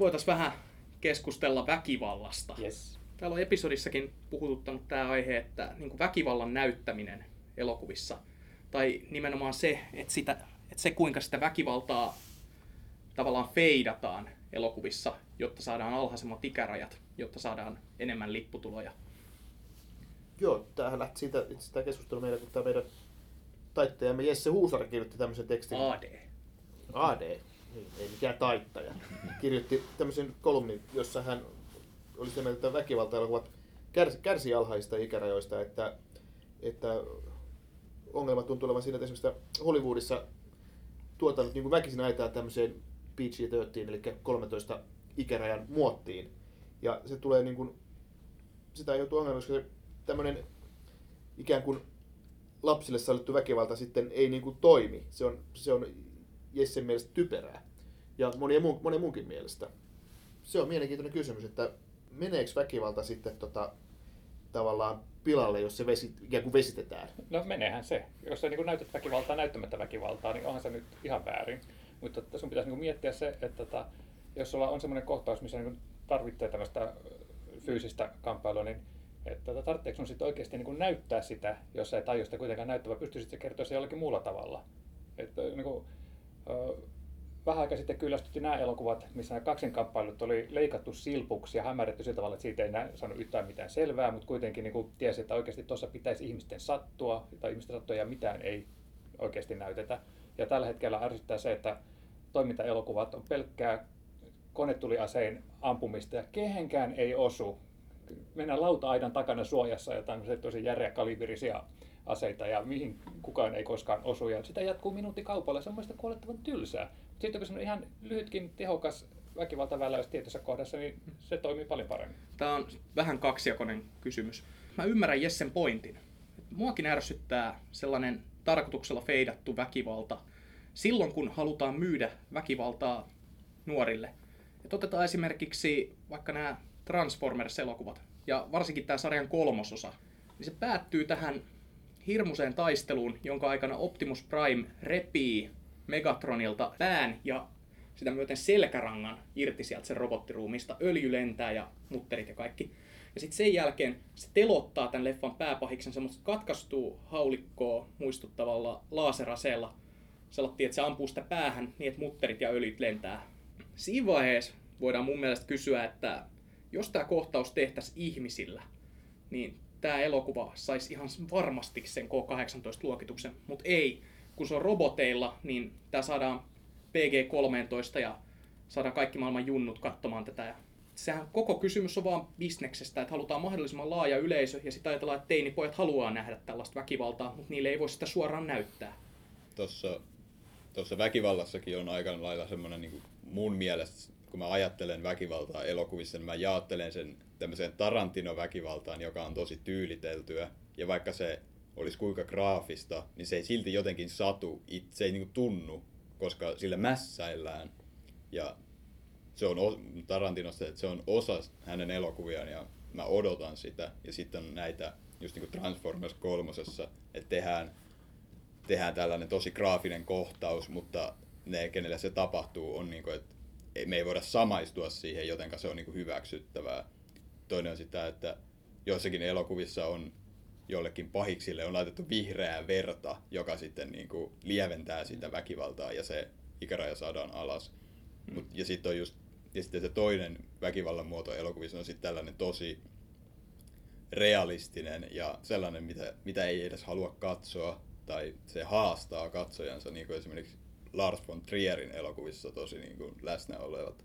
voitaisiin vähän keskustella väkivallasta. Yes. Täällä on episodissakin puhututtanut tämä aihe, että niin väkivallan näyttäminen elokuvissa, tai nimenomaan se, että, sitä, että se kuinka sitä väkivaltaa tavallaan feidataan elokuvissa, jotta saadaan alhaisemmat ikärajat, jotta saadaan enemmän lipputuloja. Joo, tämähän lähti siitä, itse tämä keskustelu meidän, kun tämä meidän taittajamme Jesse Huusari kirjoitti tämmöisen tekstin. AD. AD, ei mikään taittaja. Kirjoitti tämmöisen kolumnin, jossa hän oli sitä mieltä, että väkivalta-elokuvat kärs, kärsii alhaista ikärajoista, että, että ongelma tuntuu olevan siinä, että esimerkiksi Hollywoodissa tuotannut niin väkisin aitaa tämmöiseen PG-13, eli 13 ikärajan muottiin. Ja se tulee niin kuin, sitä joutuu ongelma, koska tämmöinen ikään kuin lapsille sallittu väkivalta sitten ei niin kuin toimi. Se on, se on Jessen mielestä typerää. Ja monien, muun, monien muunkin mielestä. Se on mielenkiintoinen kysymys, että meneekö väkivalta sitten tota, tavallaan pilalle, jos se vesi, ikään kuin vesitetään? No meneehän se. Jos sä niin näytät väkivaltaa näyttämättä väkivaltaa, niin onhan se nyt ihan väärin. Mutta sun pitäisi niin miettiä se, että tota, jos sulla on semmoinen kohtaus, missä niin tarvitsee tällaista fyysistä kamppailua, niin että tota, tarvitseeko sun sitten oikeasti niin näyttää sitä, jos sä et tajua sitä kuitenkaan näyttävä, pystyisit se kertoa se jollakin muulla tavalla. Että, niin kuin, vähän aika sitten kyllästytti nämä elokuvat, missä nämä kaksinkamppailut oli leikattu silpuksi ja hämärretty sillä tavalla, että siitä ei saanut yhtään mitään selvää, mutta kuitenkin niin tiesi, että oikeasti tuossa pitäisi ihmisten sattua, tai ihmisten sattua ja mitään ei oikeasti näytetä. Ja tällä hetkellä ärsyttää se, että toimintaelokuvat on pelkkää konetuliaseen ampumista ja kehenkään ei osu. Mennään lauta-aidan takana suojassa jotain tosi järeä aseita ja mihin kukaan ei koskaan osu. Ja sitä jatkuu minuutti kaupalla. Se on mielestäni kuolettavan tylsää. Sitten kun se on ihan lyhytkin, tehokas väkivaltaväläys tietyssä kohdassa, niin se toimii paljon paremmin. Tämä on vähän kaksijakoinen kysymys. Mä ymmärrän Jessen pointin. Muakin ärsyttää sellainen tarkoituksella feidattu väkivalta silloin, kun halutaan myydä väkivaltaa nuorille. Et otetaan esimerkiksi vaikka nämä Transformers-elokuvat, ja varsinkin tämä sarjan kolmososa, niin se päättyy tähän hirmuseen taisteluun, jonka aikana Optimus Prime repii Megatronilta pään ja sitä myöten selkärangan irti sieltä sen robottiruumista. Öljy lentää ja mutterit ja kaikki. Ja sitten sen jälkeen se telottaa tämän leffan pääpahiksen semmoista katkaistuu haulikkoa muistuttavalla laaseraseella. Selattiin, että se ampuu sitä päähän niin, että mutterit ja öljyt lentää. Siinä vaiheessa voidaan mun mielestä kysyä, että jos tämä kohtaus tehtäisiin ihmisillä, niin tämä elokuva saisi ihan varmasti sen K-18-luokituksen, mutta ei. Kun se on roboteilla, niin tämä saadaan PG-13 ja saadaan kaikki maailman junnut katsomaan tätä. Sehän koko kysymys on vaan bisneksestä, että halutaan mahdollisimman laaja yleisö ja sitten ajatellaan, että teinipojat haluaa nähdä tällaista väkivaltaa, mutta niille ei voi sitä suoraan näyttää. Tuossa, tuossa väkivallassakin on aika lailla semmoinen niin mun mielestä kun mä ajattelen väkivaltaa elokuvissa, niin mä jaottelen sen tämmöiseen Tarantino-väkivaltaan, joka on tosi tyyliteltyä. Ja vaikka se olisi kuinka graafista, niin se ei silti jotenkin satu, se ei niinku tunnu, koska sillä mässäillään. Ja se on Tarantinosta, että se on osa hänen elokuviaan ja mä odotan sitä. Ja sitten on näitä, just niin kuin Transformers kolmosessa, että tehdään, tehdään tällainen tosi graafinen kohtaus, mutta ne, kenelle se tapahtuu, on niin kuin, että me ei voida samaistua siihen, jotenka se on niin kuin hyväksyttävää. Toinen on sitä, että joissakin elokuvissa on jollekin pahiksille on laitettu vihreää verta, joka sitten niin kuin lieventää sitä väkivaltaa ja se ikäraja saadaan alas. Mm. Mut, ja sitten on just ja sitten se toinen väkivallan muoto elokuvissa on sitten tällainen tosi realistinen ja sellainen, mitä, mitä ei edes halua katsoa tai se haastaa katsojansa, niin kuin esimerkiksi Lars von Trierin elokuvissa tosi niin kuin läsnä olevat.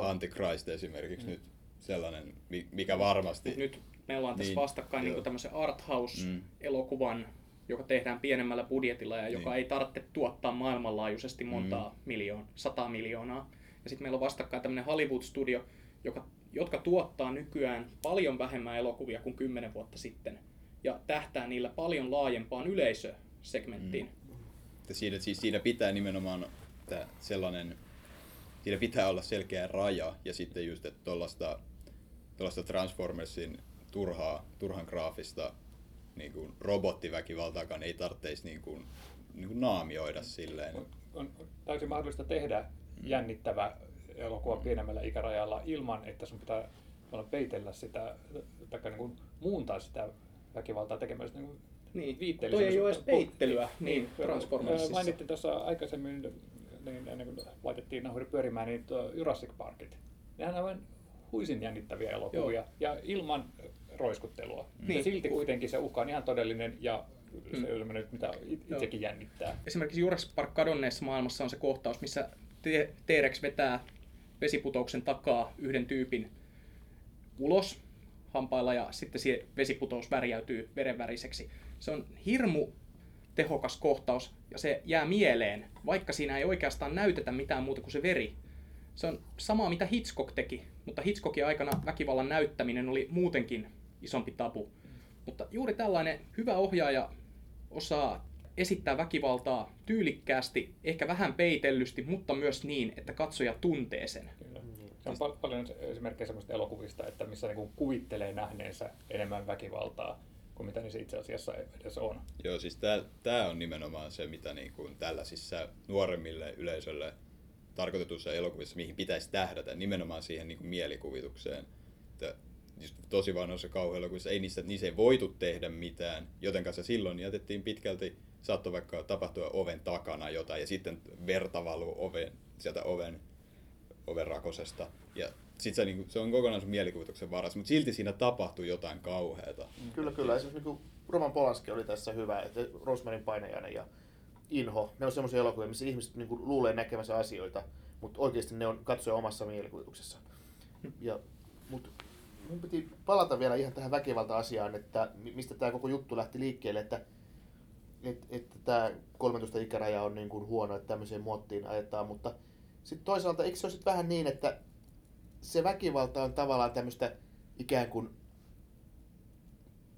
Antichrist esimerkiksi mm. nyt sellainen, mikä varmasti... Nyt me ollaan tässä niin, vastakkain niin tämmöisen arthouse-elokuvan, mm. joka tehdään pienemmällä budjetilla ja joka niin. ei tarvitse tuottaa maailmanlaajuisesti montaa mm. miljoon, sata miljoonaa. Ja sitten meillä on vastakkain tämmöinen Hollywood-studio, joka, jotka tuottaa nykyään paljon vähemmän elokuvia kuin kymmenen vuotta sitten. Ja tähtää niillä paljon laajempaan yleisösegmenttiin. Mm että siinä, siis siinä pitää nimenomaan että sellainen, siinä pitää olla selkeä raja ja sitten just, että tuollaista, Transformersin turhaa, turhan graafista niin kuin robottiväkivaltaakaan ei tarvitsisi niin kuin, niin kuin naamioida silleen. On, on täysin mahdollista tehdä mm. jännittävä elokuvan pienemmällä ikärajalla ilman, että sun pitää peitellä sitä, tai niin kuin muuntaa sitä väkivaltaa tekemällä niin niin, toi ei ole edes peittelyä niin, niin Transformersissa. Mainittiin tuossa aikaisemmin, niin ennen kuin laitettiin nauhuri pyörimään, niin Jurassic Parkit. Nehän on aivan huisin jännittäviä elokuvia Joo. ja ilman roiskuttelua. Niin. Ja silti kuitenkin se uhka on ihan todellinen ja se hmm. on mitä itsekin Joo. jännittää. Esimerkiksi Jurassic Park kadonneessa maailmassa on se kohtaus, missä T-Rex vetää vesiputouksen takaa yhden tyypin ulos hampailla ja sitten se vesiputous värjäytyy verenväriseksi. Se on hirmu tehokas kohtaus ja se jää mieleen, vaikka siinä ei oikeastaan näytetä mitään muuta kuin se veri. Se on samaa mitä Hitchcock teki, mutta Hitchcockin aikana väkivallan näyttäminen oli muutenkin isompi tabu. Mutta juuri tällainen hyvä ohjaaja osaa esittää väkivaltaa tyylikkäästi, ehkä vähän peitellysti, mutta myös niin, että katsoja tuntee sen. Se on pal- paljon esimerkkejä sellaisista elokuvista, että missä niin kuvittelee nähneensä enemmän väkivaltaa kuin mitä niissä itse asiassa edes on. Joo, siis tämä on nimenomaan se, mitä niin kuin tällaisissa nuoremmille yleisölle tarkoitetussa elokuvissa, mihin pitäisi tähdätä, nimenomaan siihen niin kuin mielikuvitukseen. Että tosi vanhoissa kauhuelokuvissa ei niissä, niissä ei voitu tehdä mitään, joten kanssa silloin jätettiin pitkälti, saattoi vaikka tapahtua oven takana jotain ja sitten verta valuu oven, sieltä oven, oven rakosesta. Ja sit se, niin se on kokonaan sun mielikuvituksen varassa, mutta silti siinä tapahtuu jotain kauheata. Kyllä, kyllä. Esimerkiksi niin Roman Polanski oli tässä hyvä, että Rosmarin painajainen ja Inho, ne on semmoisia elokuvia, missä ihmiset niin kuin, luulee näkemänsä asioita, mutta oikeasti ne on katsoja omassa mielikuvituksessa. Ja, mutta mun piti palata vielä ihan tähän väkivalta-asiaan, että mistä tämä koko juttu lähti liikkeelle, että että et, tämä 13 ikäraja on niin kuin huono, että tämmöiseen muottiin ajetaan, mutta sitten toisaalta eikö se ole vähän niin, että se väkivalta on tavallaan tämmöistä ikään kuin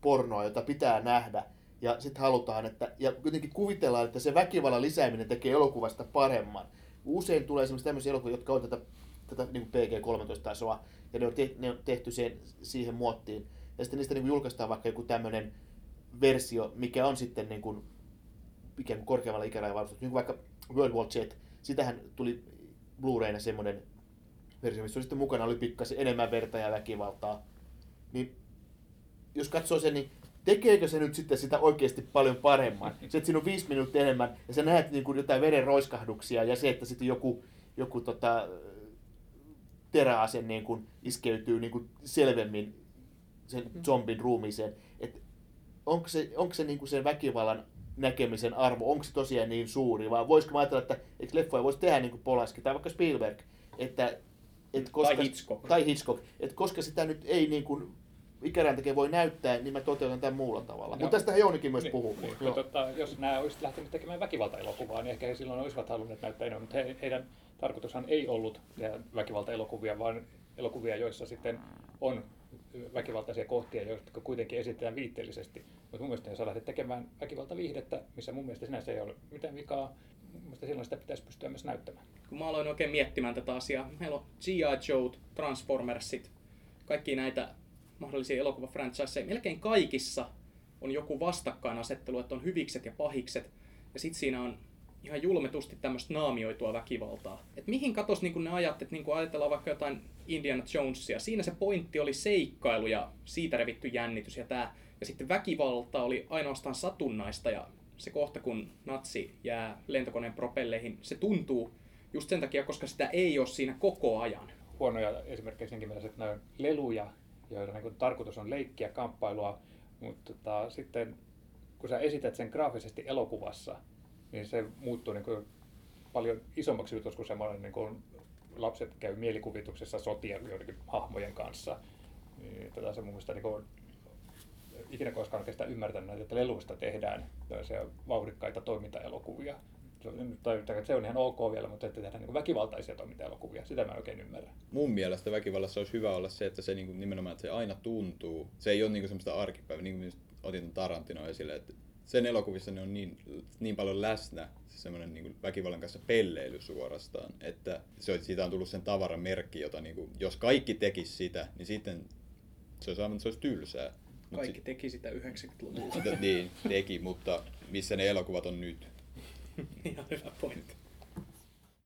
pornoa, jota pitää nähdä, ja sitten halutaan, että, ja jotenkin kuvitellaan, että se väkivallan lisääminen tekee elokuvasta paremman. Usein tulee esimerkiksi tämmöisiä elokuvia, jotka on tätä, tätä niin PG-13-tasoa, ja ne on, te, ne on tehty sen, siihen muottiin. Ja sitten niistä niin julkaistaan vaikka joku tämmöinen versio, mikä on sitten niin kuin, ikään kuin korkeammalla ikärajalla. Niin kuin vaikka World War Z, sitähän tuli Blu-rayna semmoinen versio, missä oli sitten mukana oli pikkasen enemmän verta ja väkivaltaa. Niin jos katsoo sen, niin tekeekö se nyt sitten sitä oikeasti paljon paremman? Se, että siinä on viisi minuuttia enemmän ja sä näet niin kuin jotain veren roiskahduksia ja se, että sitten joku, joku tota, teräase niin kuin iskeytyy niin kuin selvemmin sen mm. zombin ruumiiseen. Et onko se, onko se niin kuin sen väkivallan näkemisen arvo, onko se tosiaan niin suuri, vai voisiko ajatella, että eikö leffoja voisi tehdä niin kuin Polaski tai vaikka Spielberg, että, et koska, tai Hitchcock. Tai Hitchcock. että koska sitä nyt ei niin kuin ikärääntekijä voi näyttää, niin mä toteutan tämän muulla tavalla. Mutta tästä Jounikin myös niin, puhuu. Niin, mutta totta, jos nämä olisivat lähteneet tekemään väkivalta-elokuvaa, niin ehkä he silloin olisivat halunneet näyttää enemmän, mutta he, heidän tarkoitushan ei ollut tehdä väkivalta-elokuvia, vaan elokuvia, joissa sitten on väkivaltaisia kohtia, jotka kuitenkin esitetään viitteellisesti. Mutta mun mielestä jos sä lähdet tekemään väkivaltaviihdettä, missä mun mielestä sinänsä ei ole mitään vikaa, mun mielestä silloin sitä pitäisi pystyä myös näyttämään. Kun mä aloin oikein miettimään tätä asiaa, meillä on G.I. Joe, Transformersit, kaikki näitä mahdollisia elokuvafranchiseja, melkein kaikissa on joku vastakkainasettelu, että on hyvikset ja pahikset, ja sitten siinä on ihan julmetusti tämmöistä naamioitua väkivaltaa. Et mihin katos niin ne ajat, että niin ajatellaan vaikka jotain Indiana Jonesia, siinä se pointti oli seikkailu ja siitä revitty jännitys ja tää. Ja sitten väkivalta oli ainoastaan satunnaista ja se kohta kun natsi jää lentokoneen propelleihin, se tuntuu just sen takia, koska sitä ei ole siinä koko ajan. Huonoja esimerkkejä senkin mielessä, että nämä leluja joilla niin tarkoitus on leikkiä, kamppailua, mutta tota, sitten kun sä esität sen graafisesti elokuvassa, niin se muuttuu niin kuin paljon isommaksi jutuksi kuin semmoinen, niin kuin lapset käy mielikuvituksessa sotia joidenkin hahmojen kanssa. Niin, tota, se mun mielestä niin kuin, ikinä koskaan oikeastaan ymmärtänyt, että leluista tehdään vauhdikkaita toimintaelokuvia tai, tai se on ihan ok vielä, mutta että tehdään niin väkivaltaisia toimintaelokuvia, sitä mä en oikein ymmärrä. Mun mielestä väkivallassa olisi hyvä olla se, että se niin kuin, nimenomaan että se aina tuntuu. Se ei ole niin kuin semmoista arkipäivää, niin kuin otin Tarantino esille, että sen elokuvissa ne on niin, niin paljon läsnä, se semmoinen niin kuin väkivallan kanssa pelleily suorastaan, että se, siitä on tullut sen tavaran merkki, jota niin kuin, jos kaikki tekisi sitä, niin sitten se olisi, se olisi tylsää. Kaikki Mut teki sitä 90-luvulla. niin, teki, mutta missä ne elokuvat on nyt? y abre la puerta.